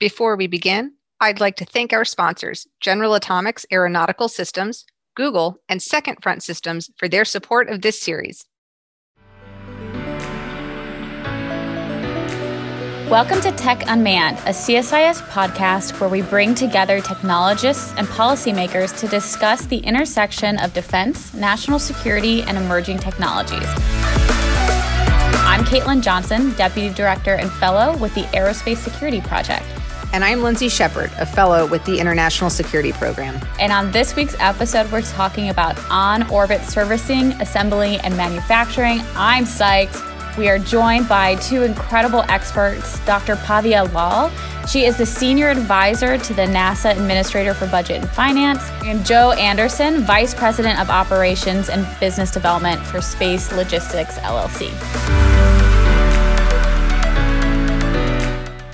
Before we begin, I'd like to thank our sponsors, General Atomics Aeronautical Systems, Google, and Second Front Systems for their support of this series. Welcome to Tech Unmanned, a CSIS podcast where we bring together technologists and policymakers to discuss the intersection of defense, national security, and emerging technologies. I'm Caitlin Johnson, Deputy Director and Fellow with the Aerospace Security Project. And I'm Lindsey Sheppard, a fellow with the International Security Program. And on this week's episode, we're talking about on orbit servicing, assembly, and manufacturing. I'm psyched. We are joined by two incredible experts Dr. Bhavya Lal. She is the senior advisor to the NASA Administrator for Budget and Finance, and Joe Anderson, Vice President of Operations and Business Development for Space Logistics LLC.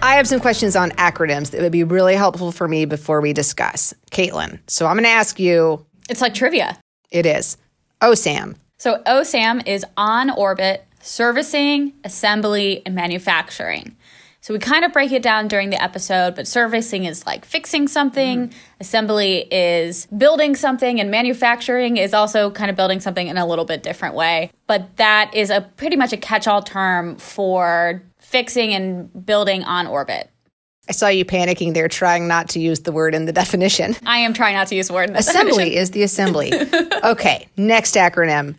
I have some questions on acronyms that would be really helpful for me before we discuss. Caitlin, so I'm going to ask you. It's like trivia. It is. OSAM. So OSAM is on orbit servicing, assembly, and manufacturing. So we kind of break it down during the episode, but servicing is like fixing something, mm. assembly is building something, and manufacturing is also kind of building something in a little bit different way. But that is a pretty much a catch-all term for fixing and building on orbit. I saw you panicking there, trying not to use the word in the definition. I am trying not to use the word in the assembly definition. is the assembly. okay, next acronym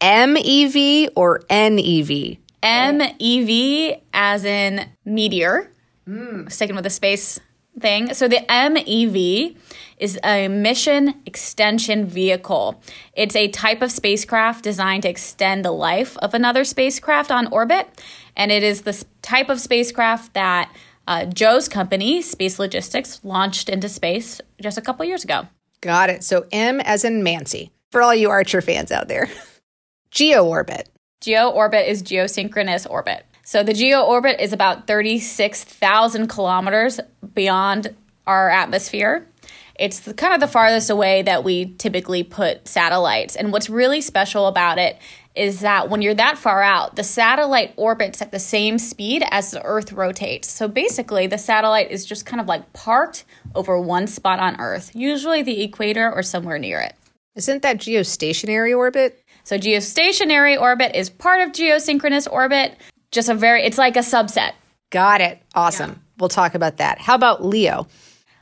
MEV or NEV? MEV as in meteor. Mm. Sticking with the space thing. So the MEV is a mission extension vehicle. It's a type of spacecraft designed to extend the life of another spacecraft on orbit. And it is the type of spacecraft that uh, Joe's company, Space Logistics, launched into space just a couple years ago. Got it. So M as in Mancy, for all you Archer fans out there. Geo orbit. Geo orbit is geosynchronous orbit. So the geo orbit is about 36,000 kilometers beyond our atmosphere. It's the, kind of the farthest away that we typically put satellites. And what's really special about it is that when you're that far out, the satellite orbits at the same speed as the Earth rotates. So basically, the satellite is just kind of like parked over one spot on Earth, usually the equator or somewhere near it. Isn't that geostationary orbit? So, geostationary orbit is part of geosynchronous orbit, just a very, it's like a subset. Got it. Awesome. Yeah. We'll talk about that. How about LEO?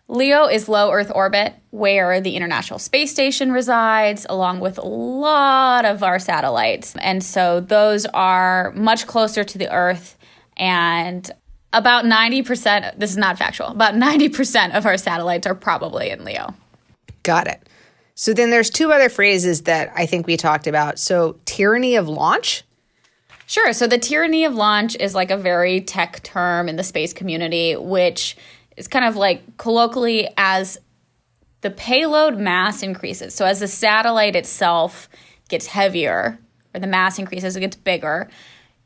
LEO is low Earth orbit, where the International Space Station resides, along with a lot of our satellites. And so those are much closer to the Earth. And about 90%, this is not factual, about 90% of our satellites are probably in LEO. Got it. So then there's two other phrases that I think we talked about. So, tyranny of launch. Sure. So, the tyranny of launch is like a very tech term in the space community, which is kind of like colloquially as the payload mass increases. So as the satellite itself gets heavier, or the mass increases, it gets bigger,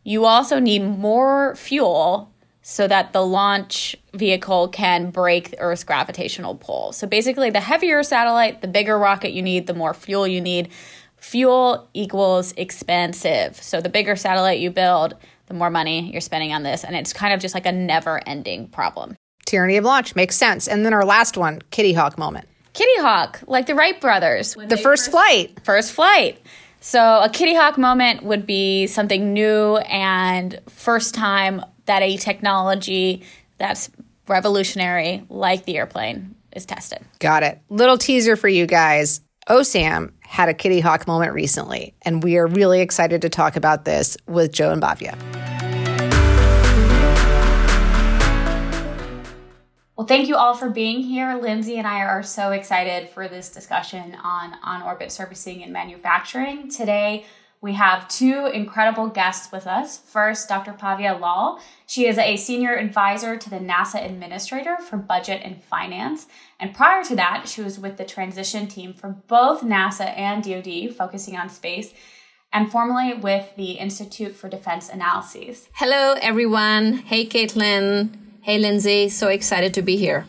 you also need more fuel so that the launch vehicle can break the Earth's gravitational pull. So basically, the heavier satellite, the bigger rocket you need, the more fuel you need. Fuel equals expensive. So the bigger satellite you build, the more money you're spending on this. And it's kind of just like a never ending problem. Tyranny of launch makes sense. And then our last one, Kitty Hawk moment. Kitty Hawk, like the Wright brothers. the first, first flight. First flight. So a Kitty Hawk moment would be something new and first time that a technology that's revolutionary, like the airplane, is tested. Got it. Little teaser for you guys. OSAM had a Kitty Hawk moment recently, and we are really excited to talk about this with Joe and Bhavya. Well, thank you all for being here. Lindsey and I are so excited for this discussion on on orbit servicing and manufacturing. Today, we have two incredible guests with us. First, Dr. Bhavya Lal. She is a senior advisor to the NASA Administrator for Budget and Finance. And prior to that, she was with the transition team for both NASA and DoD, focusing on space, and formerly with the Institute for Defense Analyses. Hello, everyone. Hey, Caitlin. Hey, Lindsey, so excited to be here.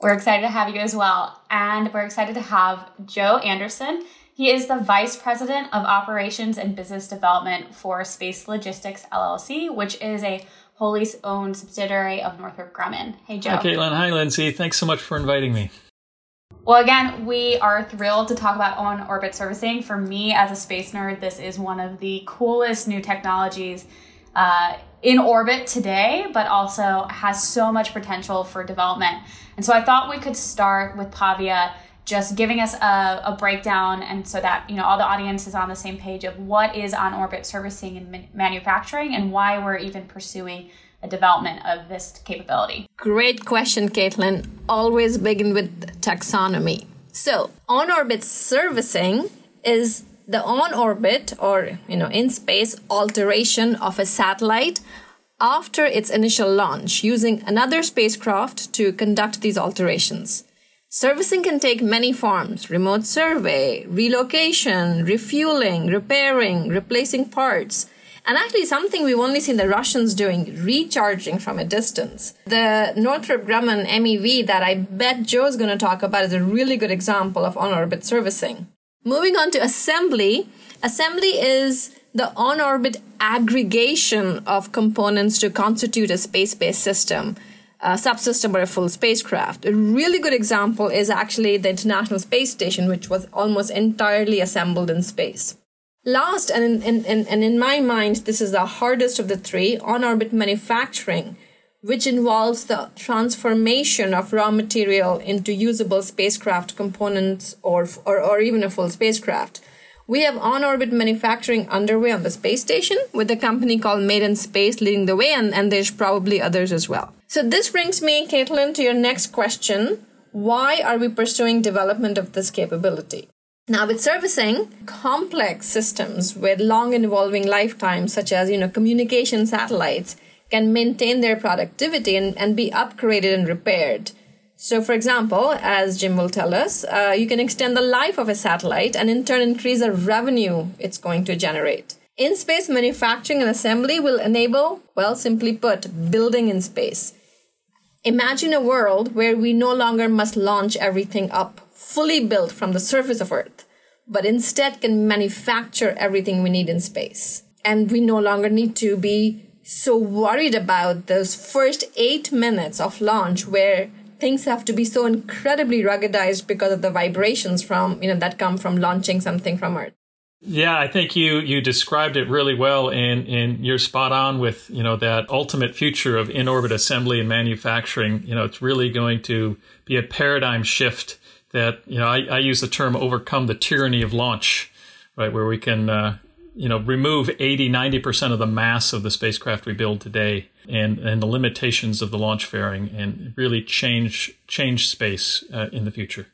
We're excited to have you as well. And we're excited to have Joe Anderson. He is the Vice President of Operations and Business Development for Space Logistics LLC, which is a wholly owned subsidiary of Northrop Grumman. Hey, Joe. Hi, Caitlin. Hi, Lindsey. Thanks so much for inviting me. Well, again, we are thrilled to talk about on orbit servicing. For me, as a space nerd, this is one of the coolest new technologies uh, in orbit today, but also has so much potential for development. And so I thought we could start with Bhavya just giving us a, a, breakdown and so that you know all the audience is on the same page of what is on orbit servicing and manufacturing and why we're even pursuing a development of this capability. Great question caitlin. Always begin with taxonomy. So on orbit servicing is the on orbit or you know in space alteration of a satellite after its initial launch using another spacecraft to conduct these alterations Servicing can take many forms remote survey, relocation, refueling, repairing, replacing parts. And actually, something we've only seen the Russians doing, recharging from a distance. The Northrop Grumman MEV that I bet Joe's going to talk about is a really good example of on orbit servicing. Moving on to assembly, assembly is the on orbit aggregation of components to constitute a space based system uh, subsystem or a full spacecraft. A really good example is actually the International Space Station, which was almost entirely assembled in space. Last, and in, in, and in my mind, this is the hardest of the three on orbit manufacturing, which involves the transformation of raw material into usable spacecraft components or, or, or even a full spacecraft. We have on orbit manufacturing underway on the space station with a company called Made in Space leading the way, and, and there's probably others as well. So this brings me, Caitlin, to your next question. Why are we pursuing development of this capability? Now, with servicing complex systems with long and evolving lifetimes, such as you know communication satellites, can maintain their productivity and, and be upgraded and repaired. So, for example, as Jim will tell us, uh, you can extend the life of a satellite and in turn increase the revenue it's going to generate. In space manufacturing and assembly will enable, well, simply put, building in space. Imagine a world where we no longer must launch everything up fully built from the surface of Earth, but instead can manufacture everything we need in space. And we no longer need to be so worried about those first eight minutes of launch where things have to be so incredibly ruggedized because of the vibrations from, you know, that come from launching something from Earth. Yeah, I think you you described it really well, and and you're spot on with you know that ultimate future of in orbit assembly and manufacturing. You know, it's really going to be a paradigm shift that you know I, I use the term overcome the tyranny of launch, right? Where we can uh, you know remove 80 90 percent of the mass of the spacecraft we build today and and the limitations of the launch fairing and really change change space uh, in the future.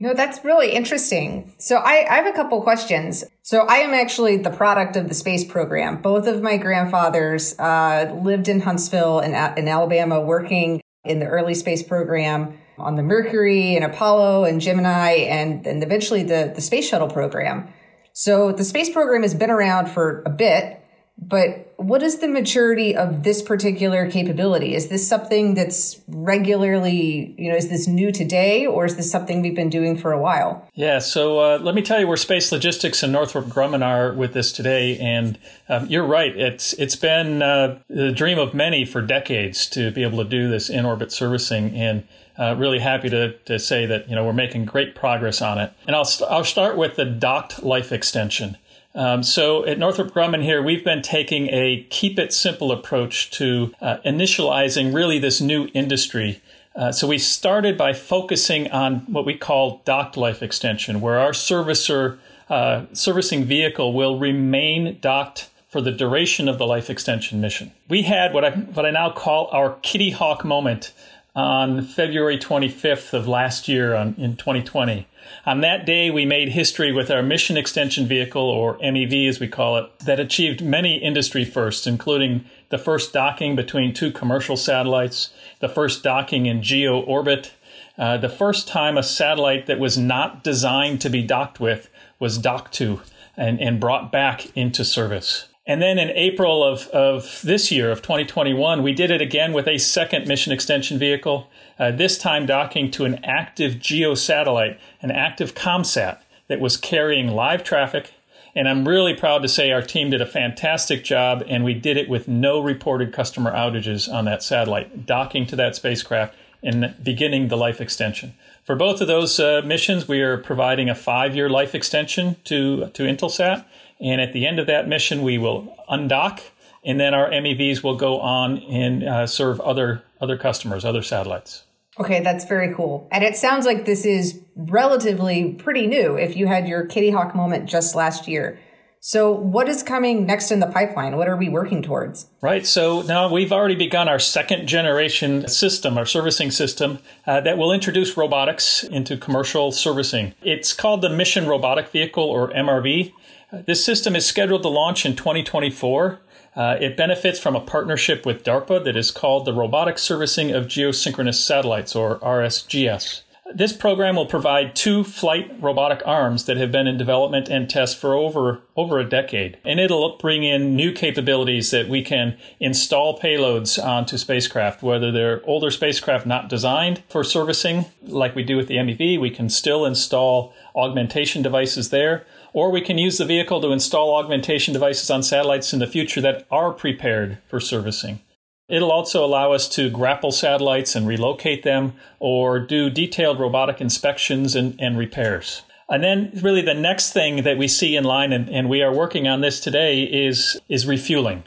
No, that's really interesting. So I, I have a couple questions. So I am actually the product of the space program. Both of my grandfathers uh, lived in Huntsville in, in Alabama, working in the early space program on the Mercury and Apollo and Gemini and, and eventually the, the space shuttle program. So the space program has been around for a bit. But what is the maturity of this particular capability? Is this something that's regularly, you know, is this new today or is this something we've been doing for a while? Yeah, so uh, let me tell you where Space Logistics and Northrop Grumman are with this today. And um, you're right, it's it's been uh, the dream of many for decades to be able to do this in orbit servicing. And uh, really happy to, to say that you know we're making great progress on it. And I'll, I'll start with the docked life extension. Um, so at Northrop Grumman here, we've been taking a keep it simple approach to uh, initializing really this new industry. Uh, so we started by focusing on what we call docked life extension, where our servicer uh, servicing vehicle will remain docked for the duration of the life extension mission. We had what I what I now call our Kitty Hawk moment on February 25th of last year on, in 2020. On that day, we made history with our mission extension vehicle, or MEV as we call it, that achieved many industry firsts, including the first docking between two commercial satellites, the first docking in geo orbit, uh, the first time a satellite that was not designed to be docked with was docked to and, and brought back into service. And then in April of, of this year, of 2021, we did it again with a second mission extension vehicle, uh, this time docking to an active geo satellite, an active ComSat that was carrying live traffic And I'm really proud to say our team did a fantastic job, and we did it with no reported customer outages on that satellite, docking to that spacecraft and beginning the life extension. For both of those uh, missions, we are providing a five year life extension to, to Intelsat. And at the end of that mission, we will undock, and then our MEVs will go on and uh, serve other, other customers, other satellites. Okay, that's very cool. And it sounds like this is relatively pretty new if you had your Kitty Hawk moment just last year. So, what is coming next in the pipeline? What are we working towards? Right. So, now we've already begun our second generation system, our servicing system, uh, that will introduce robotics into commercial servicing. It's called the Mission Robotic Vehicle, or MRV. This system is scheduled to launch in 2024. Uh, it benefits from a partnership with DARPA that is called the Robotic Servicing of Geosynchronous Satellites, or RSGS. This program will provide two flight robotic arms that have been in development and test for over, over a decade. And it'll bring in new capabilities that we can install payloads onto spacecraft, whether they're older spacecraft not designed for servicing, like we do with the MEV, we can still install augmentation devices there or we can use the vehicle to install augmentation devices on satellites in the future that are prepared for servicing. It'll also allow us to grapple satellites and relocate them or do detailed robotic inspections and, and repairs. And then really the next thing that we see in line, and, and we are working on this today, is, is refueling.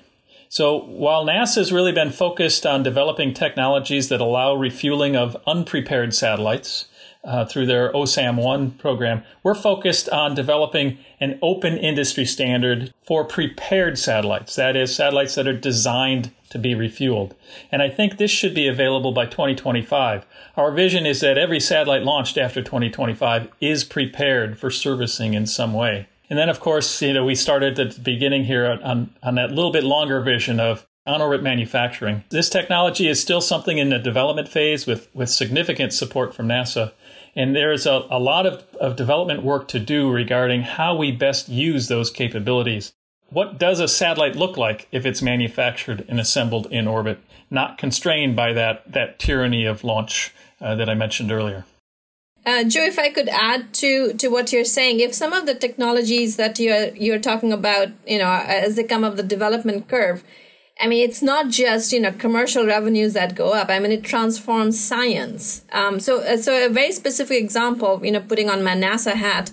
So while NASA has really been focused on developing technologies that allow refueling of unprepared satellites, uh, through their OSAM1 program, we're focused on developing an open industry standard for prepared satellites. That is, satellites that are designed to be refueled. And I think this should be available by 2025. Our vision is that every satellite launched after 2025 is prepared for servicing in some way. And then, of course, you know, we started at the beginning here on, on that little bit longer vision of on orbit manufacturing. This technology is still something in the development phase with, with significant support from NASA. And there's a, a lot of, of development work to do regarding how we best use those capabilities. What does a satellite look like if it's manufactured and assembled in orbit, not constrained by that, that tyranny of launch uh, that I mentioned earlier? Uh, Joe, if I could add to to what you're saying, if some of the technologies that you're you're talking about, you know, as they come up the development curve, I mean, it's not just you know commercial revenues that go up. I mean, it transforms science. Um, so, uh, so a very specific example, you know, putting on my NASA hat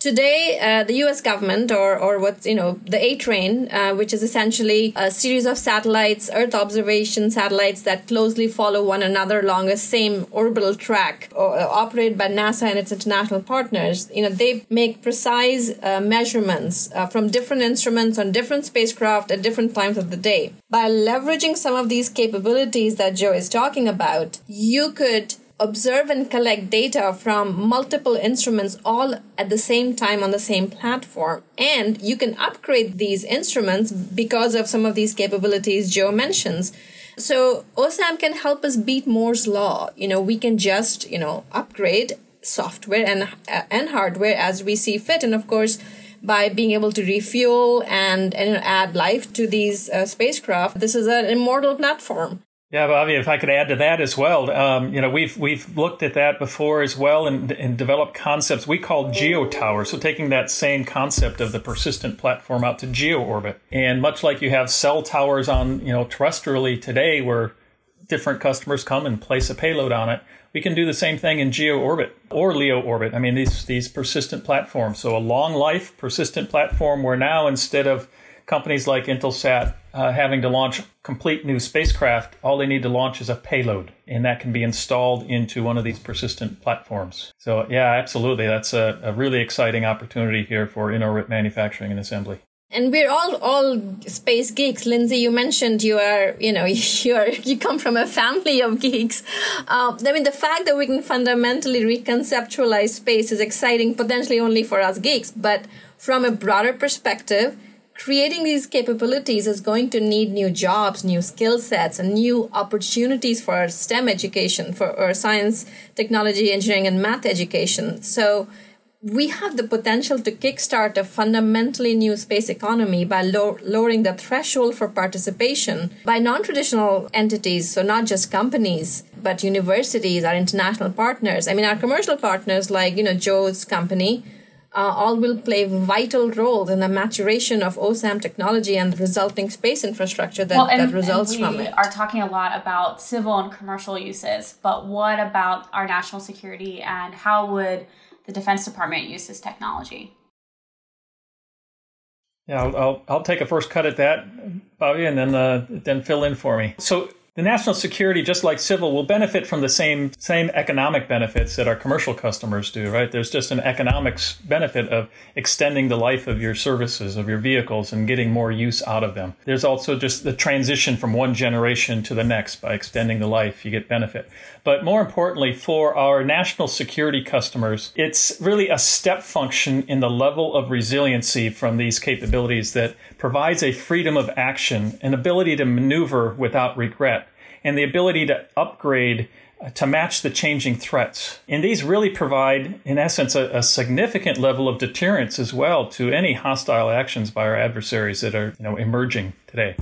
Today, uh, the U.S. government, or or what's you know the A train, uh, which is essentially a series of satellites, Earth observation satellites that closely follow one another along a same orbital track, or, uh, operated by NASA and its international partners. You know, they make precise uh, measurements uh, from different instruments on different spacecraft at different times of the day. By leveraging some of these capabilities that Joe is talking about, you could observe and collect data from multiple instruments all at the same time on the same platform. And you can upgrade these instruments because of some of these capabilities Joe mentions. So OSAM can help us beat Moore's law. You know, we can just, you know, upgrade software and uh, and hardware as we see fit. And of course, by being able to refuel and, and add life to these uh, spacecraft, this is an immortal platform. Yeah, Bobby, if I could add to that as well, um, you know, we've we've looked at that before as well and, and developed concepts we call geo towers. So taking that same concept of the persistent platform out to geo orbit, and much like you have cell towers on, you know, terrestrially today, where different customers come and place a payload on it, we can do the same thing in geo orbit or LEO orbit. I mean, these these persistent platforms. So a long life persistent platform where now instead of companies like Intelsat uh, having to launch complete new spacecraft, all they need to launch is a payload, and that can be installed into one of these persistent platforms. So, yeah, absolutely. That's a, a really exciting opportunity here for in orbit manufacturing and assembly. And we're all all space geeks. Lindsey, you mentioned you are, you know, you are you come from a family of geeks. Uh, I mean, the fact that we can fundamentally reconceptualize space is exciting, potentially only for us geeks, but from a broader perspective creating these capabilities is going to need new jobs, new skill sets, and new opportunities for our STEM education, for our science, technology, engineering, and math education. So we have the potential to kickstart a fundamentally new space economy by low- lowering the threshold for participation by non-traditional entities so not just companies but universities our international partners i mean our commercial partners like you know joe's company uh, all will play vital roles in the maturation of OSAM technology and the resulting space infrastructure that, well, and, that results from it. We are talking a lot about civil and commercial uses, but what about our national security and how would the Defense Department use this technology? Yeah, I'll, I'll, I'll take a first cut at that, Bobby, and then uh, then fill in for me. So the national security, just like civil, will benefit from the same same economic benefits that our commercial customers do. Right? There's just an economics benefit of extending the life of your services, of your vehicles, and getting more use out of them. There's also just the transition from one generation to the next by extending the life. You get benefit. But more importantly, for our national security customers, it's really a step function in the level of resiliency from these capabilities that provides a freedom of action, an ability to maneuver without regret and the ability to upgrade uh, to match the changing threats. And these really provide, in essence, a, a, significant level of deterrence as well to any hostile actions by our adversaries that are you know, emerging today.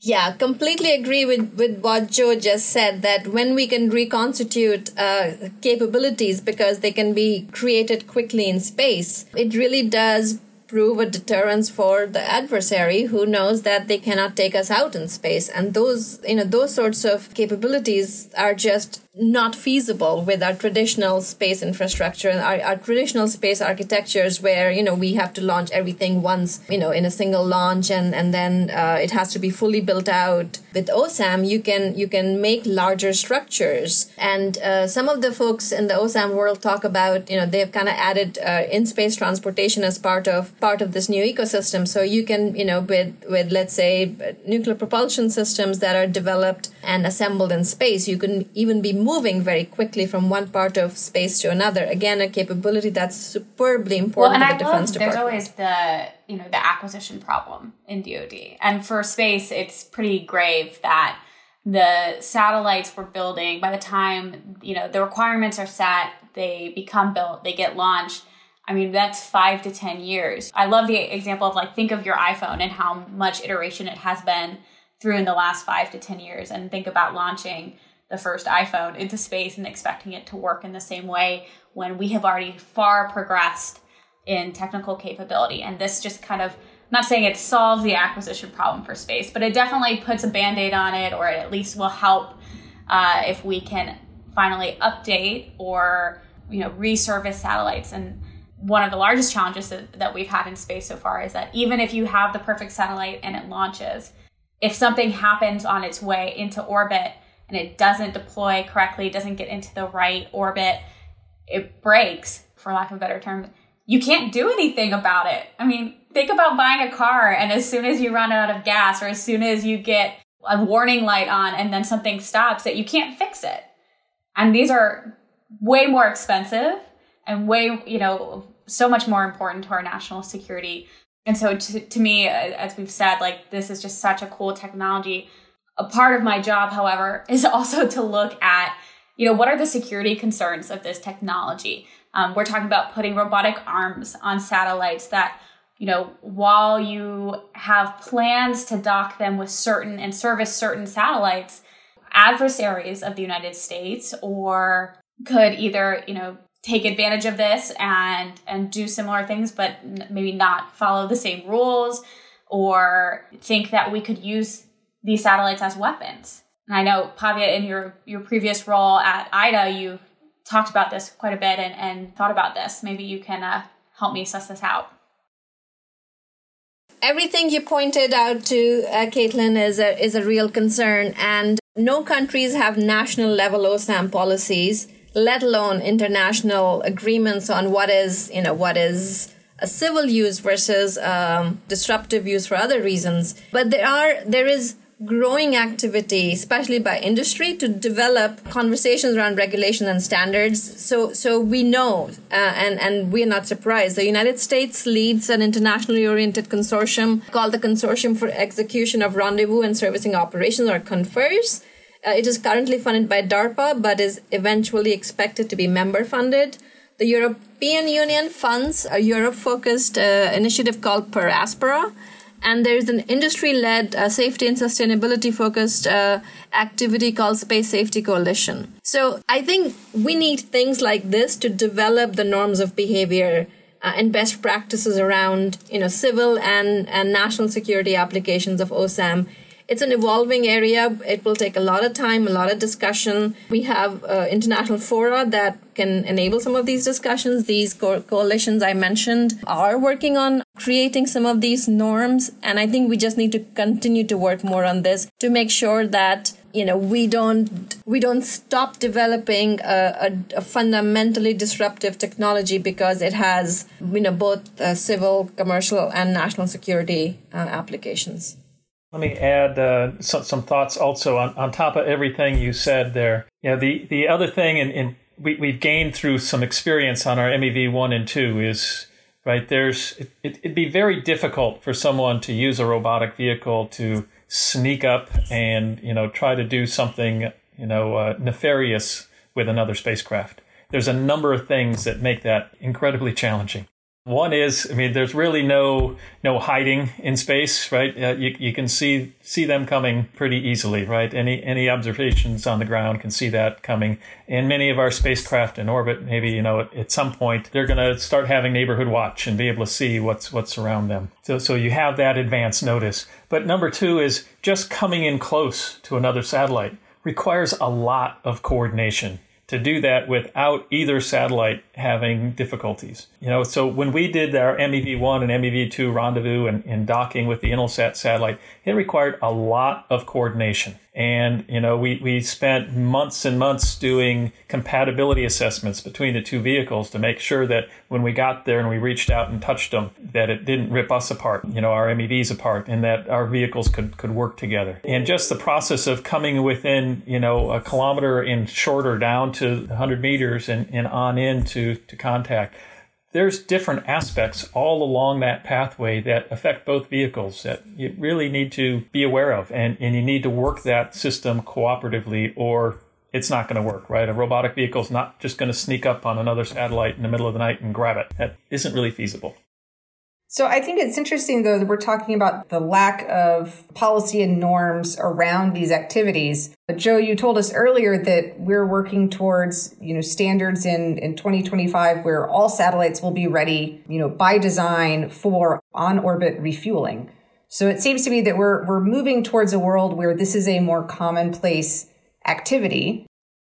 Yeah, completely agree with, with what Joe just said that when we can reconstitute uh, capabilities because they can be created quickly in space, it really does prove a deterrence for the adversary who knows that they cannot take us out in space. And those you know those sorts of capabilities are just not feasible with our traditional space infrastructure and our, our traditional space architectures where you know we have to launch everything once you know in a single launch and and then uh, it has to be fully built out. With osam you can you can make larger structures. And uh, some of the folks in the osam world talk about you know they've kind of added uh, in space transportation as part of part of this new ecosystem. So you can you know with with let's say nuclear propulsion systems that are developed and assembled in space you can even be moving very quickly from one part of space to another. Again, a capability that's superbly important well, and to the I defense love, department. There's always the you know the acquisition problem in DoD, and for space, it's pretty grave that the satellites we're building by the time you know the requirements are set, they become built, they get launched. I mean, that's five to 10 years. I love the example of like, think of your iPhone and how much iteration it has been through in the last five to 10 years, and think about launching the first iPhone into space and expecting it to work in the same way when we have already far progressed in technical capability. And this just kind of, I'm not saying it solves the acquisition problem for space, but it definitely puts a band aid on it, or it at least will help uh, if we can finally update or you know resurface satellites and one of the largest challenges that, that we've had in space so far is that even if you have the perfect satellite and it launches if something happens on its way into orbit and it doesn't deploy correctly, doesn't get into the right orbit, it breaks, for lack of a better term. You can't do anything about it. I mean, think about buying a car and as soon as you run out of gas or as soon as you get a warning light on and then something stops that you can't fix it. And these are way more expensive and way, you know, so much more important to our national security. And so to, to me, as we've said, like this is just such a cool technology a part of my job, however, is also to look at, you know, what are the security concerns of this technology? Um, we're talking about putting robotic arms on satellites that, you know, while you have plans to dock them with certain and service certain satellites, adversaries of the United States or could either, you know, take advantage of this and and do similar things but maybe not follow the same rules or think that we could use these satellites as weapons. And I know, Bhavya, in your, your previous role at IDA, you talked about this quite a bit and, and thought about this. Maybe you can uh, help me suss this out. Everything you pointed out to uh, Caitlin is a, is a real concern, and no countries have national level OSAM policies, let alone international agreements on what is, you know, what is a civil use versus um, disruptive use for other reasons. But there are there is growing activity, especially by industry, to develop conversations around regulation and standards. So, so we know, uh, and and we're not surprised. The United States leads an internationally oriented consortium called the Consortium for Execution of Rendezvous and Servicing Operations, or CONFERS. Uh, it is currently funded by DARPA, but is eventually expected to be member funded. The European Union funds a Europe focused uh, initiative called Per Aspera and there's an industry led uh, safety and sustainability focused uh, activity called Space Safety Coalition. So I think we need things like this to develop the norms of behavior uh, and best practices around you know civil and and national security applications of OSAM. It's an evolving area. It will take a lot of time, a lot of discussion. We have uh, international fora that can enable some of these discussions. These co- coalitions I mentioned are working on creating some of these norms. And I think we just need to continue to work more on this to make sure that you know we don't we don't stop developing a, a, a fundamentally disruptive technology because it has you know both uh, civil commercial and national security uh, applications let me add uh, some, some, thoughts also on, on top of everything you said there. Yeah, the, the other thing, and, we, we've gained through some experience on our MEV 1 and 2 is right there's it, it'd be very difficult for someone to use a robotic vehicle to sneak up and you know try to do something you know uh, nefarious with another spacecraft there's a number of things that make that incredibly challenging one is, I mean, there's really no no hiding in space, right? Uh, you, you can see see them coming pretty easily, right? Any any observations on the ground can see that coming. And many of our spacecraft in orbit, maybe you know, at, at some point, they're going to start having neighborhood watch and be able to see what's what's around them. So so you have that advance notice. But number two is just coming in close to another satellite requires a lot of coordination to do that without either satellite having difficulties. You know, so when we did our MEV1 and MEV2 rendezvous and, and docking with the Intelsat satellite, it required a lot of coordination. And, you know, we, we spent months and months doing compatibility assessments between the two vehicles to make sure that when we got there and we reached out and touched them, that it didn't rip us apart, you know, our MEVs apart, and that our vehicles could, could work together. And just the process of coming within, you know, a kilometer and shorter down to 100 meters and, and on into to contact there's different aspects all along that pathway that affect both vehicles that you really need to be aware of and, and you need to work that system cooperatively or it's not going to work, right? A robotic vehicle is not just going to sneak up on another satellite in the middle of the night and grab it. That isn't really feasible. So I think it's interesting though that we're talking about the lack of policy and norms around these activities. But Joe, you told us earlier that we're working towards, you know, standards in, in 2025 where all satellites will be ready, you know, by design for on-orbit refueling. So it seems to me that we're we're moving towards a world where this is a more commonplace activity.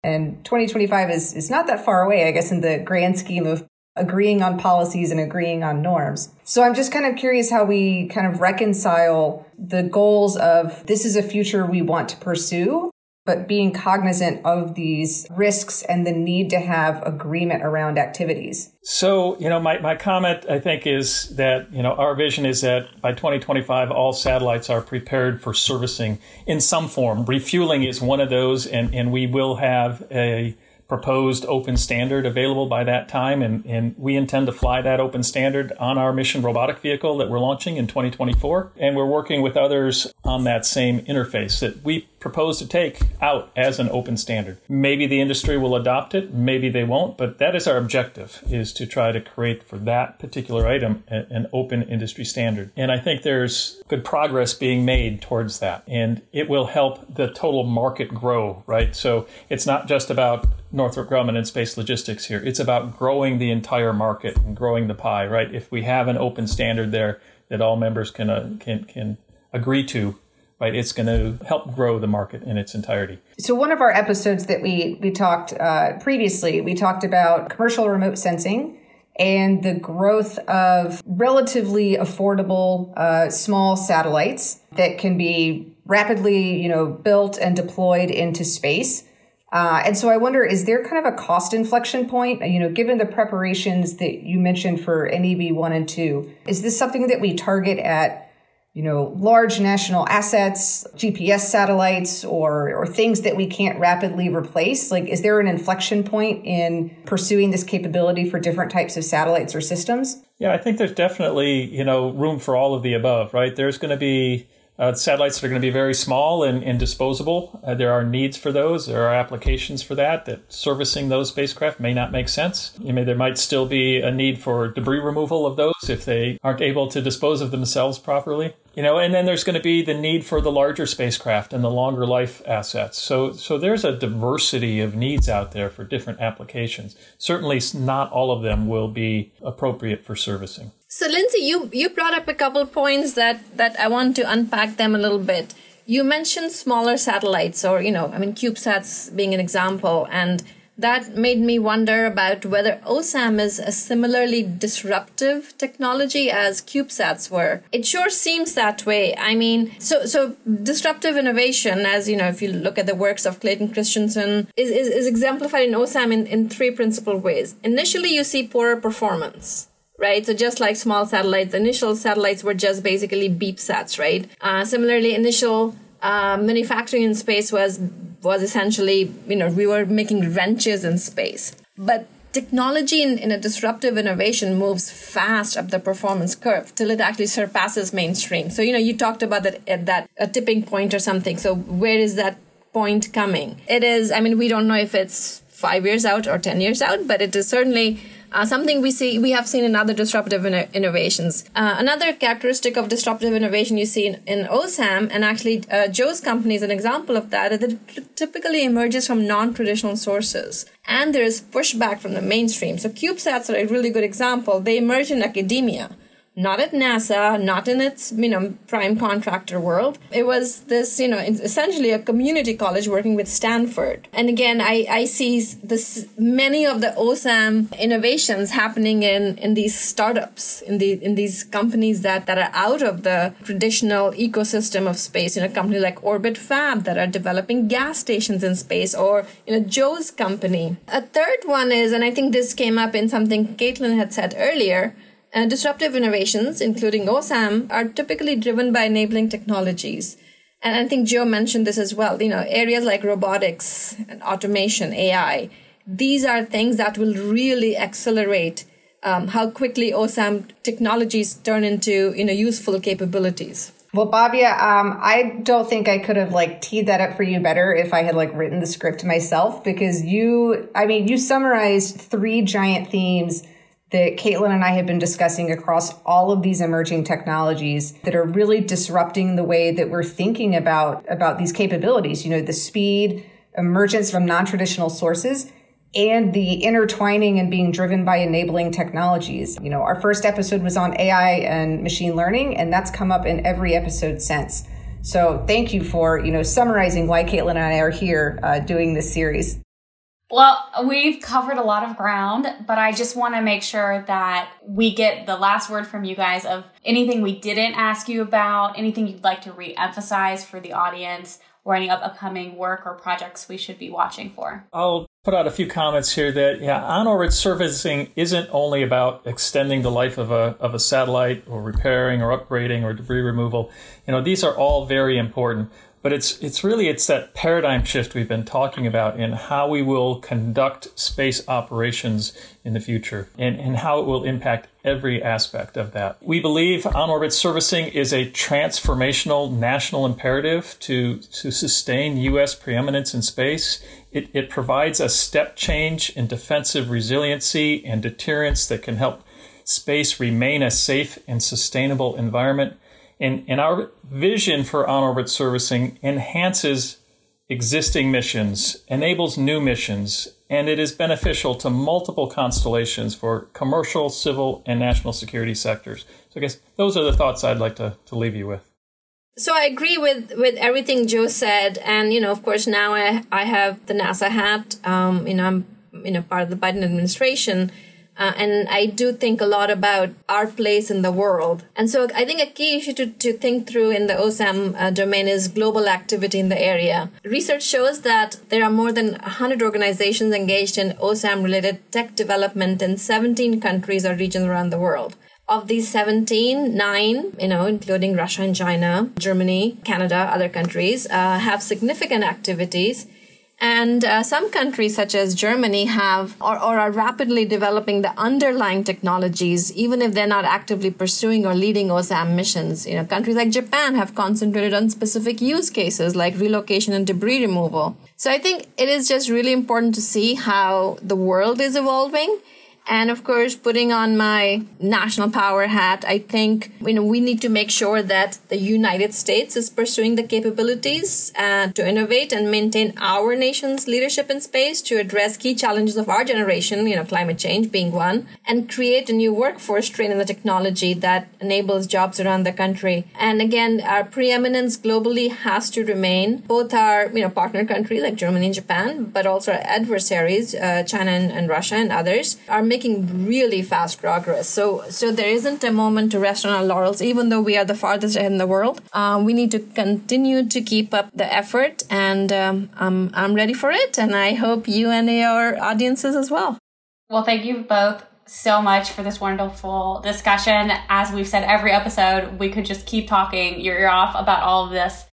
And 2025 is, is not that far away, I guess, in the grand scheme of agreeing on policies and agreeing on norms. So I'm just kind of curious how we kind of reconcile the goals of this is a future we want to pursue, but being cognizant of these risks and the need to have agreement around activities. So, you know, my, my comment, I think, is that, you know, our vision is that by 2025, all satellites are prepared for servicing in some form. Refueling is one of those, and, and we will have a proposed open standard available by that time. And, and we intend to fly that open standard on our mission robotic vehicle that we're launching in 2024. And we're working with others on that same interface that we propose to take out as an open standard. Maybe the industry will adopt it, maybe they won't, but that is our objective is to try to create for that particular item an open industry standard. And I think there's good progress being made towards that. And it will help the total market grow, right? So it's not just about Northrop Grumman and space logistics here. It's about growing the entire market and growing the pie, right? If we have an open standard there that all members can uh, can can agree to, right? It's going to help grow the market in its entirety. So one of our episodes that we we talked uh, previously, we talked about commercial remote sensing and the growth of relatively affordable uh, small satellites that can be rapidly, you know, built and deployed into space. Uh, and so I wonder, is there kind of a cost inflection point? You know, given the preparations that you mentioned for MEV one and two, is this something that we target at, you know, large national assets, GPS satellites, or or things that we can't rapidly replace? Like, is there an inflection point in pursuing this capability for different types of satellites or systems? Yeah, I think there's definitely you know room for all of the above, right? There's going to be uh, satellites are going to be very small and, and disposable. Uh, there are needs for those. There are applications for that. That servicing those spacecraft may not make sense. You may, there might still be a need for debris removal of those if they aren't able to dispose of themselves properly. You know, and then there's going to be the need for the larger spacecraft and the longer life assets. So, so there's a diversity of needs out there for different applications. Certainly, not all of them will be appropriate for servicing. So, Lindsey, you you brought up a couple points that that I want to unpack them a little bit. You mentioned smaller satellites, or you know, I mean, CubeSats being an example, and that made me wonder about whether OSAM is a similarly disruptive technology as CubeSats were. It sure seems that way. I mean, so so disruptive innovation, as you know, if you look at the works of Clayton Christensen, is, is, is exemplified in OSAM in, in three principal ways. Initially, you see poorer performance right? So just like small satellites, initial satellites were just basically beep sats, right? Uh, similarly, initial uh, manufacturing in space was was essentially, you know, we were making wrenches in space. But technology in, in a disruptive innovation moves fast up the performance curve till it actually surpasses mainstream. So, you know, you talked about that at that a tipping point or something. So where is that point coming? It is, I mean, we don't know if it's five years out or 10 years out, but it is certainly uh, something we see we have seen in other disruptive in- innovations. Uh, another characteristic of disruptive innovation you see in, in OSAM, and actually uh, Joe's company is an example of that, that it typically emerges from non-traditional sources. And there is pushback from the mainstream. So CubeSats are a really good example. They emerge in academia not at NASA, not in its, you know, prime contractor world. It was this, you know, essentially a community college working with Stanford. And again, I, I see this, many of the OSAM innovations happening in, in these startups, in the, in these companies that, that are out of the traditional ecosystem of space, you know, companies like Orbit Fab that are developing gas stations in space or, you know, Joe's company. A third one is, and I think this came up in something Caitlin had said earlier, uh, disruptive innovations, including OSAM, are typically driven by enabling technologies. And I think Joe mentioned this as well. You know, areas like robotics and automation, AI, these are things that will really accelerate um, how quickly OSAM technologies turn into you know useful capabilities. Well, Bhavya, um, I don't think I could have like teed that up for you better if I had like written the script myself because you, I mean, you summarized three giant themes that Caitlin and I have been discussing across all of these emerging technologies that are really disrupting the way that we're thinking about, about these capabilities. You know, the speed, emergence from non-traditional sources, and the intertwining and being driven by enabling technologies. You know, our first episode was on AI and machine learning, and that's come up in every episode since. So thank you for, you know, summarizing why Caitlin and I are here uh, doing this series. Well, we've covered a lot of ground, but I just want to make sure that we get the last word from you guys of anything we didn't ask you about, anything you'd like to re emphasize for the audience, or any upcoming work or projects we should be watching for. I'll put out a few comments here that, yeah, on orbit servicing isn't only about extending the life of a, of a satellite or repairing or upgrading or debris removal. You know, these are all very important but it's it's really it's that paradigm shift we've been talking about in how we will conduct space operations in the future and, and how it will impact every aspect of that. We believe on-orbit servicing is a transformational national imperative to, to sustain U.S. preeminence in space. It, it provides a step change in defensive resiliency and deterrence that can help space remain a safe and sustainable environment and, and our vision for on orbit servicing enhances existing missions, enables new missions, and it is beneficial to multiple constellations for commercial, civil, and national security sectors. So I guess those are the thoughts I'd like to, to leave you with. So I agree with, with everything Joe said, and you know, of course, now I I have the NASA hat. Um, you know, I'm you know part of the Biden administration, uh, and I do think a lot about our place in the world. And so I think a key issue to, to think through in the OSAM uh, domain is global activity in the area. Research shows that there are more than 100 organizations engaged in OSAM related tech development in 17 countries or regions around the world. Of these 17, nine, you know, including Russia and China, Germany, Canada, other countries, uh, have significant activities And uh, some countries, such as Germany, have or, or, are rapidly developing the underlying technologies, even if they're not actively pursuing or leading OSAM missions. You know, countries like Japan have concentrated on specific use cases like relocation and debris removal. So I think it is just really important to see how the world is evolving and of course, putting on my national power hat, I think you know we need to make sure that the United States is pursuing the capabilities uh, to innovate and maintain our nation's leadership in space to address key challenges of our generation, you know, climate change being one, and create a new workforce trained in the technology that enables jobs around the country. And again, our preeminence globally has to remain both our you know partner countries like Germany and Japan, but also our adversaries, uh, China and, and Russia and others, are making really fast progress. So, so there isn't a moment to rest on our laurels, even though we are the farthest ahead in the world. Um, we need to continue to keep up the effort, and um, I'm, I'm ready for it. And I hope you and your audiences as well. Well, thank you both so much for this wonderful discussion. As we've said every episode, we could just keep talking your ear off about all of this.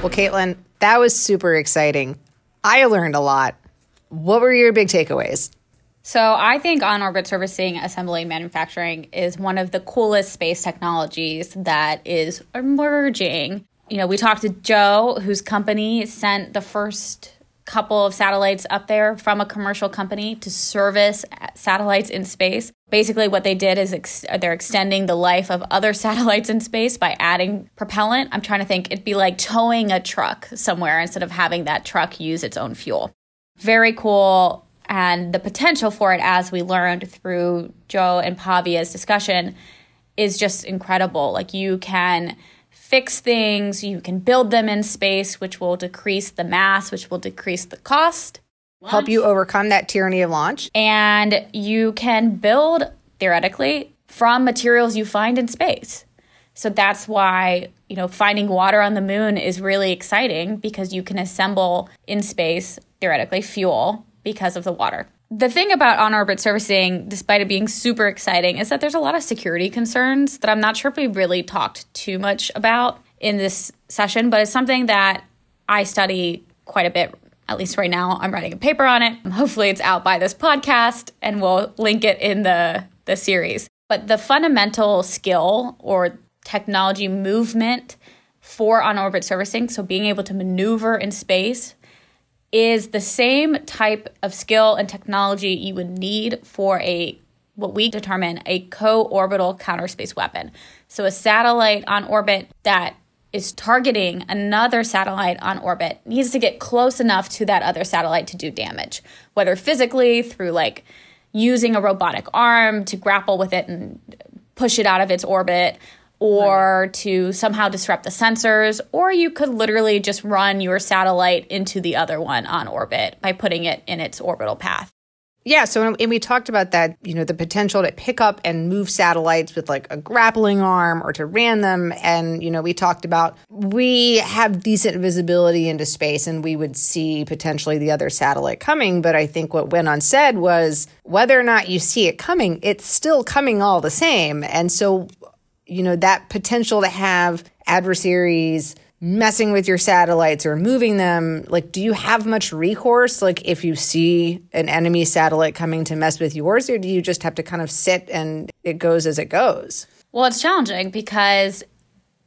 Well, Caitlin, that was super exciting. I learned a lot. What were your big takeaways? So, I think on orbit servicing, assembly, manufacturing is one of the coolest space technologies that is emerging. You know, we talked to Joe, whose company sent the first couple of satellites up there from a commercial company to service satellites in space. Basically, what they did is ex- they're extending the life of other satellites in space by adding propellant. I'm trying to think, it'd be like towing a truck somewhere instead of having that truck use its own fuel. Very cool. And the potential for it, as we learned through Joe and Bhavya's discussion, is just incredible. Like, you can fix things, you can build them in space, which will decrease the mass, which will decrease the cost. Help you overcome that tyranny of launch. And you can build, theoretically, from materials you find in space. So that's why, you know, finding water on the moon is really exciting because you can assemble in space, theoretically, fuel because of the water the thing about on orbit servicing, despite it being super exciting, is that there's a lot of security concerns that I'm not sure if we really talked too much about in this session, but it's something that I study quite a bit. At least right now, I'm writing a paper on it. Hopefully, it's out by this podcast, and we'll link it in the, the series. But the fundamental skill or technology movement for on orbit servicing, so being able to maneuver in space is the same type of skill and technology you would need for a what we determine a co-orbital counter space weapon. So a satellite on orbit that is targeting another satellite on orbit needs to get close enough to that other satellite to do damage, whether physically through like using a robotic arm to grapple with it and push it out of its orbit or right. to somehow disrupt the sensors, or you could literally just run your satellite into the other one on orbit by putting it in its orbital path. Yeah, so and we talked about that, you know, the potential to pick up and move satellites with like a grappling arm or to ram them. And, you know, we talked about we have decent visibility into space and we would see potentially the other satellite coming. But I think what went unsaid was whether or not you see it coming, it's still coming all the same. And so you know, that potential to have adversaries messing with your satellites or moving them, like, do you have much recourse? Like, if you see an enemy satellite coming to mess with yours, or do you just have to kind of sit and it goes as it goes? Well, it's challenging because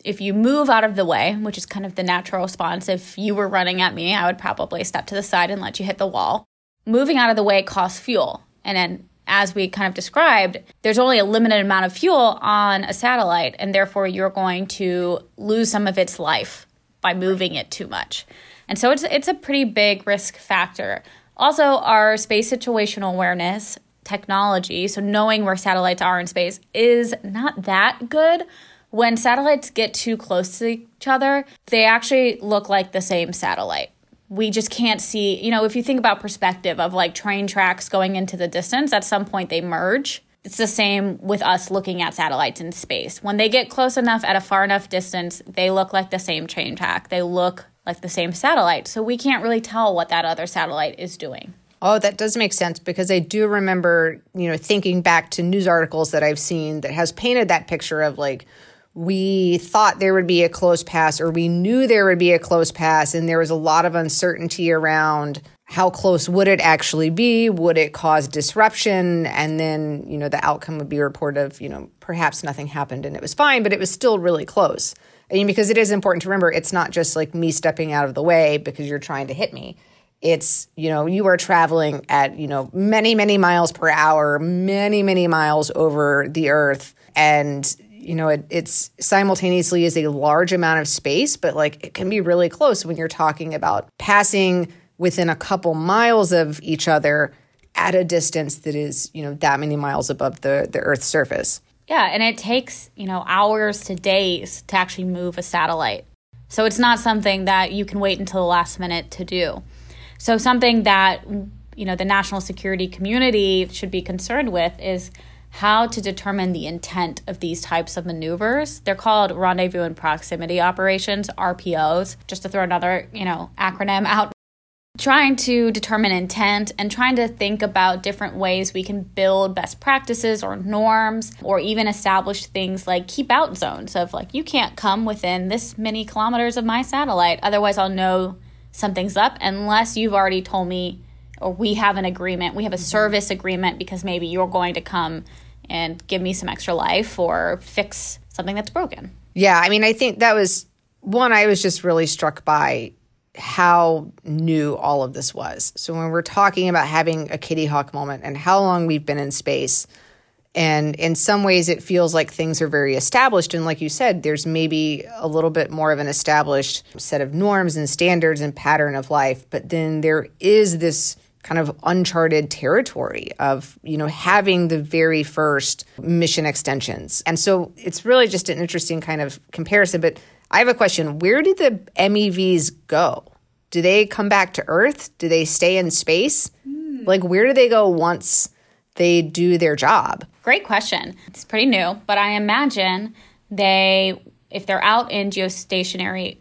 if you move out of the way, which is kind of the natural response, if you were running at me, I would probably step to the side and let you hit the wall. Moving out of the way costs fuel. And then as we kind of described, there's only a limited amount of fuel on a satellite, and therefore you're going to lose some of its life by moving it too much. And so it's it's a pretty big risk factor. Also, our space situational awareness technology, so knowing where satellites are in space, is not that good. When satellites get too close to each other, they actually look like the same satellite we just can't see, you know, if you think about perspective of like train tracks going into the distance, at some point they merge. It's the same with us looking at satellites in space. When they get close enough at a far enough distance, they look like the same train track. They look like the same satellite. So we can't really tell what that other satellite is doing. Oh, that does make sense because I do remember, you know, thinking back to news articles that I've seen that has painted that picture of like we thought there would be a close pass or we knew there would be a close pass and there was a lot of uncertainty around how close would it actually be? Would it cause disruption? And then you know the outcome would be a report of you know perhaps nothing happened and it was fine but it was still really close. I mean because it is important to remember it's not just like me stepping out of the way because you're trying to hit me. It's you know you are traveling at you know many many miles per hour many many miles over the earth and you know, it, it's simultaneously is a large amount of space, but like it can be really close when you're talking about passing within a couple miles of each other at a distance that is, you know, that many miles above the, the Earth's surface. Yeah, and it takes, you know, hours to days to actually move a satellite. So it's not something that you can wait until the last minute to do. So something that, you know, the national security community should be concerned with is how to determine the intent of these types of maneuvers. They're called rendezvous and proximity operations, RPOs, just to throw another, you know, acronym out. Trying to determine intent and trying to think about different ways we can build best practices or norms or even establish things like keep out zones of like, you can't come within this many kilometers of my satellite. Otherwise, I'll know something's up unless you've already told me or we have an agreement, we have a mm-hmm. service agreement because maybe you're going to come and give me some extra life or fix something that's broken. Yeah, I mean, I think that was one I was just really struck by how new all of this was. So when we're talking about having a Kitty Hawk moment and how long we've been in space, and in some ways it feels like things are very established. And like you said, there's maybe a little bit more of an established set of norms and standards and pattern of life. But then there is this kind of uncharted territory of you know having the very first mission extensions. And so it's really just an interesting kind of comparison but i have a question. Where did the MEVs go? Do they come back to earth? Do they stay in space? Mm. like where do they go once they do their job? Great question. It's pretty new but i imagine they if they're out in geostationary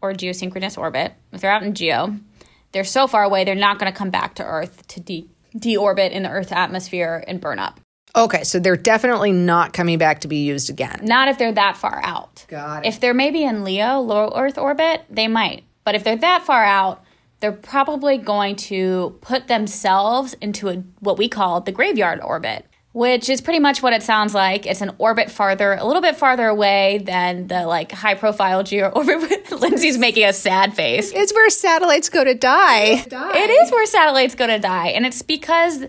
or geosynchronous orbit if they're out in geo they're so far away, they're not going to come back to Earth to de- deorbit in the Earth's atmosphere and burn up. Okay, so they're definitely not coming back to be used again. Not if they're that far out. Got it. If they're maybe in Leo, low Earth orbit, they might. But if they're that far out, they're probably going to put themselves into a, what we call the graveyard orbit which is pretty much what it sounds like. It's an orbit farther, a little bit farther away than the like high profile geo orbit. Lindsey's making a sad face. It's where satellites go to die. die. It is where satellites go to die. And it's because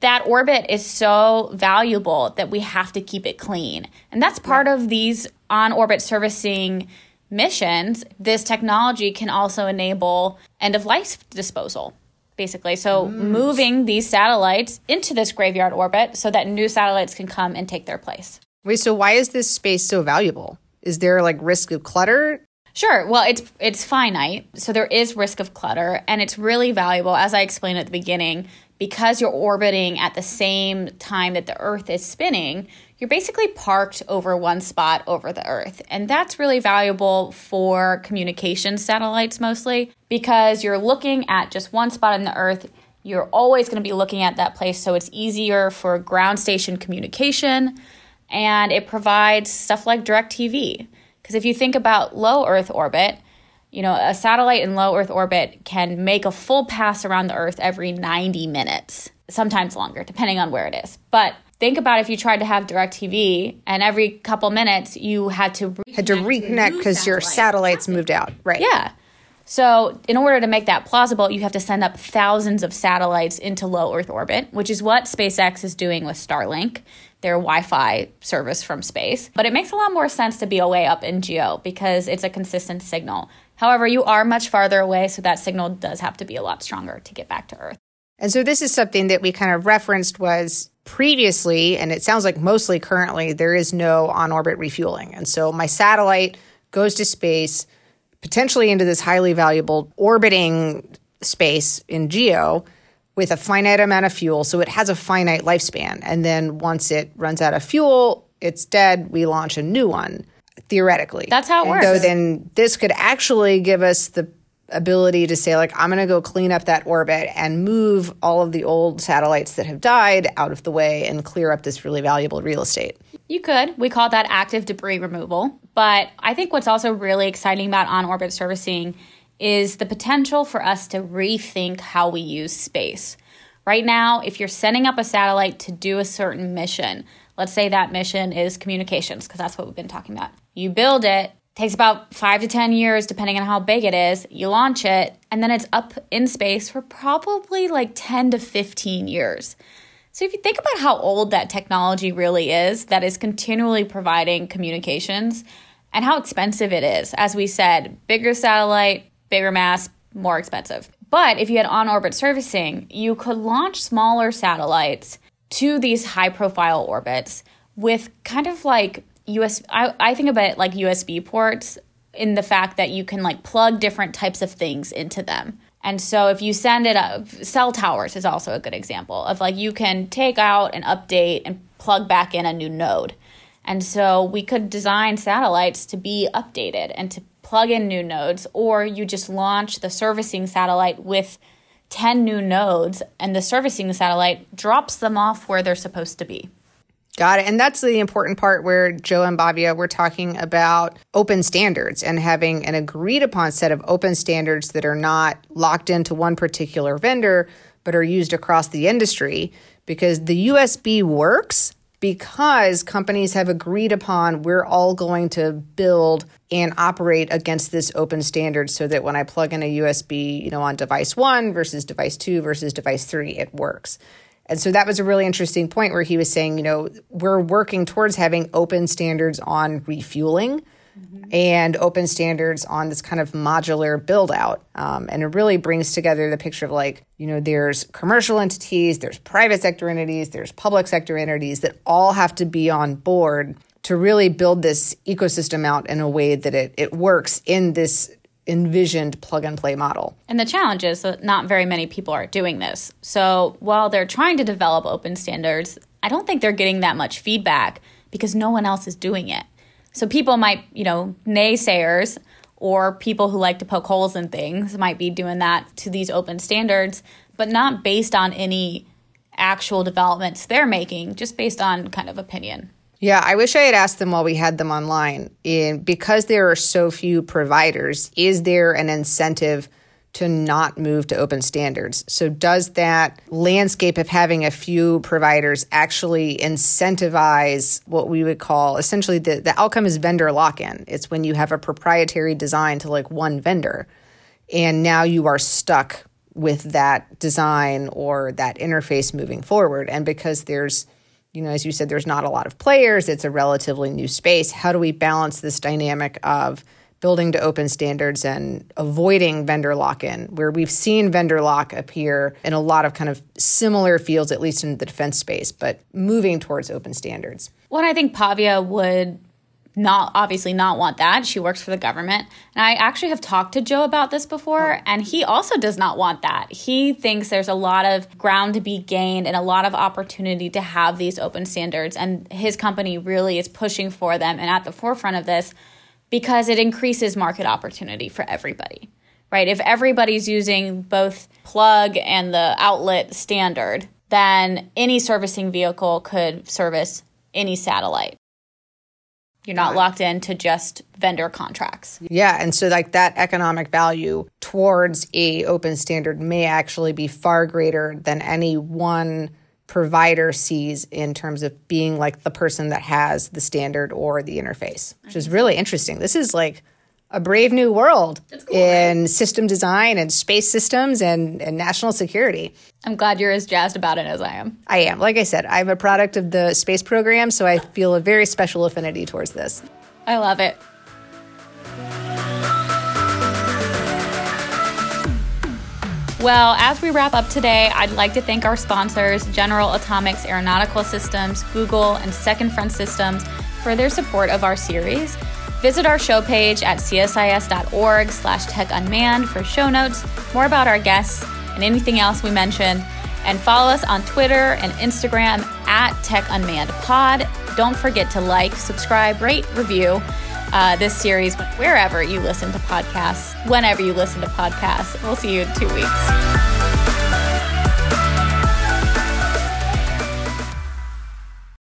that orbit is so valuable that we have to keep it clean. And that's part yeah. of these on orbit servicing missions. This technology can also enable end of life disposal basically. So mm. moving these satellites into this graveyard orbit so that new satellites can come and take their place. Wait, so why is this space so valuable? Is there like risk of clutter? Sure. Well, it's it's finite, so there is risk of clutter, and it's really valuable, as I explained at the beginning, because you're orbiting at the same time that the Earth is spinning you're basically parked over one spot over the Earth. And that's really valuable for communication satellites mostly because you're looking at just one spot in the Earth. You're always going to be looking at that place, so it's easier for ground station communication and it provides stuff like DirecTV. Because if you think about low Earth orbit, you know, a satellite in low Earth orbit can make a full pass around the Earth every 90 minutes, sometimes longer, depending on where it is. But think about if you tried to have DirecTV and every couple minutes you had to had to reconnect because your satellites moved out, right? Yeah. So, in order to make that plausible, you have to send up thousands of satellites into low Earth orbit, which is what SpaceX is doing with Starlink, their Wi Fi service from space. But it makes a lot more sense to be away up in geo because it's a consistent signal. However, you are much farther away, so that signal does have to be a lot stronger to get back to Earth. And so this is something that we kind of referenced was previously, and it sounds like mostly currently, there is no on orbit refueling. And so my satellite goes to space, potentially into this highly valuable orbiting space in geo with a finite amount of fuel. So it has a finite lifespan. And then once it runs out of fuel, it's dead. We launch a new one, theoretically. That's how it works. So then this could actually give us the ability to say like i'm going to go clean up that orbit and move all of the old satellites that have died out of the way and clear up this really valuable real estate You could. We call that active debris removal. But I think what's also really exciting about on orbit servicing is the potential for us to rethink how we use space. Right now, if you're sending up a satellite to do a certain mission, let's say that mission is communications, because that's what we've been talking about. You build it, takes about five to 10 years, depending on how big it is. You launch it, and then it's up in space for probably like 10 to 15 years. So if you think about how old that technology really is, that is continually providing communications, and how expensive it is, as we said, bigger satellite, bigger mass, more expensive. But if you had on orbit servicing, you could launch smaller satellites to these high profile orbits with kind of like US I, I think about it like USB ports in the fact that you can like plug different types of things into them. And so if you send it up, cell towers is also a good example of like you can take out and update and plug back in a new node. And so we could design satellites to be updated and to plug in new nodes, or you just launch the servicing satellite with 10 new nodes, and the servicing satellite drops them off where they're supposed to be. Got it. And that's the important part where Joe and Bhavya were talking about open standards and having an agreed upon set of open standards that are not locked into one particular vendor, but are used across the industry because the USB works because companies have agreed upon we're all going to build and operate against this open standard so that when I plug in a USB, you know, on device 1 versus device 2 versus device 3, it works. And so that was a really interesting point where he was saying, you know, we're working towards having open standards on refueling mm-hmm. and open standards on this kind of modular build out. Um, and it really brings together the picture of like, you know, there's commercial entities, there's private sector entities, there's public sector entities that all have to be on board to really build this ecosystem out in a way that it, it works in this envisioned plug and play model. And the challenge is that not very many people are doing this. So while they're trying to develop open standards, I don't think they're getting that much feedback because no one else is doing it. So people might, you know, naysayers or people who like to poke holes in things might be doing that to these open standards, but not based on any actual developments they're making, just based on kind of opinion. Yeah, I wish I had asked them while we had them online. In because there are so few providers, is there an incentive to not move to open standards? So does that landscape of having a few providers actually incentivize what we would call essentially the, the outcome is vendor lock-in. It's when you have a proprietary design to like one vendor and now you are stuck with that design or that interface moving forward. And because there's you know, as you said, there's not a lot of players. It's a relatively new space. How do we balance this dynamic of building to open standards and avoiding vendor lock in, where we've seen vendor lock appear in a lot of kind of similar fields, at least in the defense space, but moving towards open standards? Well, I think Bhavya would not obviously not want that. She works for the government. And I actually have talked to Joe about this before, oh. and he also does not want that. He thinks there's a lot of ground to be gained and a lot of opportunity to have these open standards. And his company really is pushing for them and at the forefront of this because it increases market opportunity for everybody. Right? If everybody's using both plug and the outlet standard, then any servicing vehicle could service any satellite. You're not locked into just vendor contracts. Yeah, and so like that economic value towards a open standard may actually be far greater than any one provider sees in terms of being like the person that has the standard or the interface, which is really interesting. This is like a brave new world cool, in right? system design and space systems and, and national security. I'm glad you're as jazzed about it as I am. I am. Like I said, I'm a product of the space program, so I feel a very special affinity towards this. I love it. Well, as we wrap up today, I'd like to thank our sponsors, General Atomics Aeronautical Systems, Google, and Second Front Systems for their support of our series. Visit our show page at csis.org slash techunmanned for show notes, more about our guests, and anything else we mentioned. And follow us on Twitter and Instagram at techunmannedpod. Don't forget to like, subscribe, rate, review uh, this series wherever you listen to podcasts, whenever you listen to podcasts. We'll see you in two weeks.